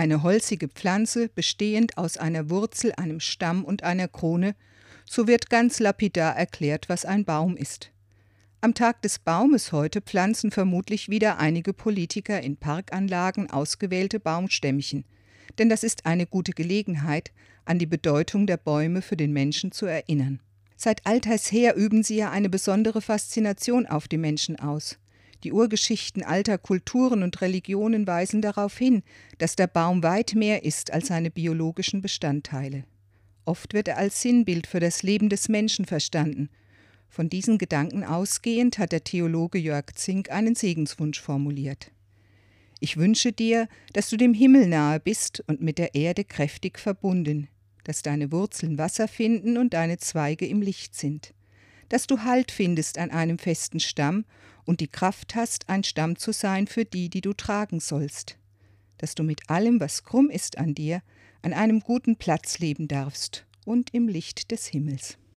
eine holzige Pflanze bestehend aus einer Wurzel, einem Stamm und einer Krone, so wird ganz lapidar erklärt, was ein Baum ist. Am Tag des Baumes heute pflanzen vermutlich wieder einige Politiker in Parkanlagen ausgewählte Baumstämmchen, denn das ist eine gute Gelegenheit, an die Bedeutung der Bäume für den Menschen zu erinnern. Seit alters her üben sie ja eine besondere Faszination auf die Menschen aus. Die Urgeschichten alter Kulturen und Religionen weisen darauf hin, dass der Baum weit mehr ist als seine biologischen Bestandteile. Oft wird er als Sinnbild für das Leben des Menschen verstanden. Von diesen Gedanken ausgehend hat der Theologe Jörg Zink einen Segenswunsch formuliert. Ich wünsche dir, dass du dem Himmel nahe bist und mit der Erde kräftig verbunden, dass deine Wurzeln Wasser finden und deine Zweige im Licht sind, dass du Halt findest an einem festen Stamm und die Kraft hast, ein Stamm zu sein für die, die du tragen sollst, dass du mit allem, was krumm ist an dir, an einem guten Platz leben darfst und im Licht des Himmels.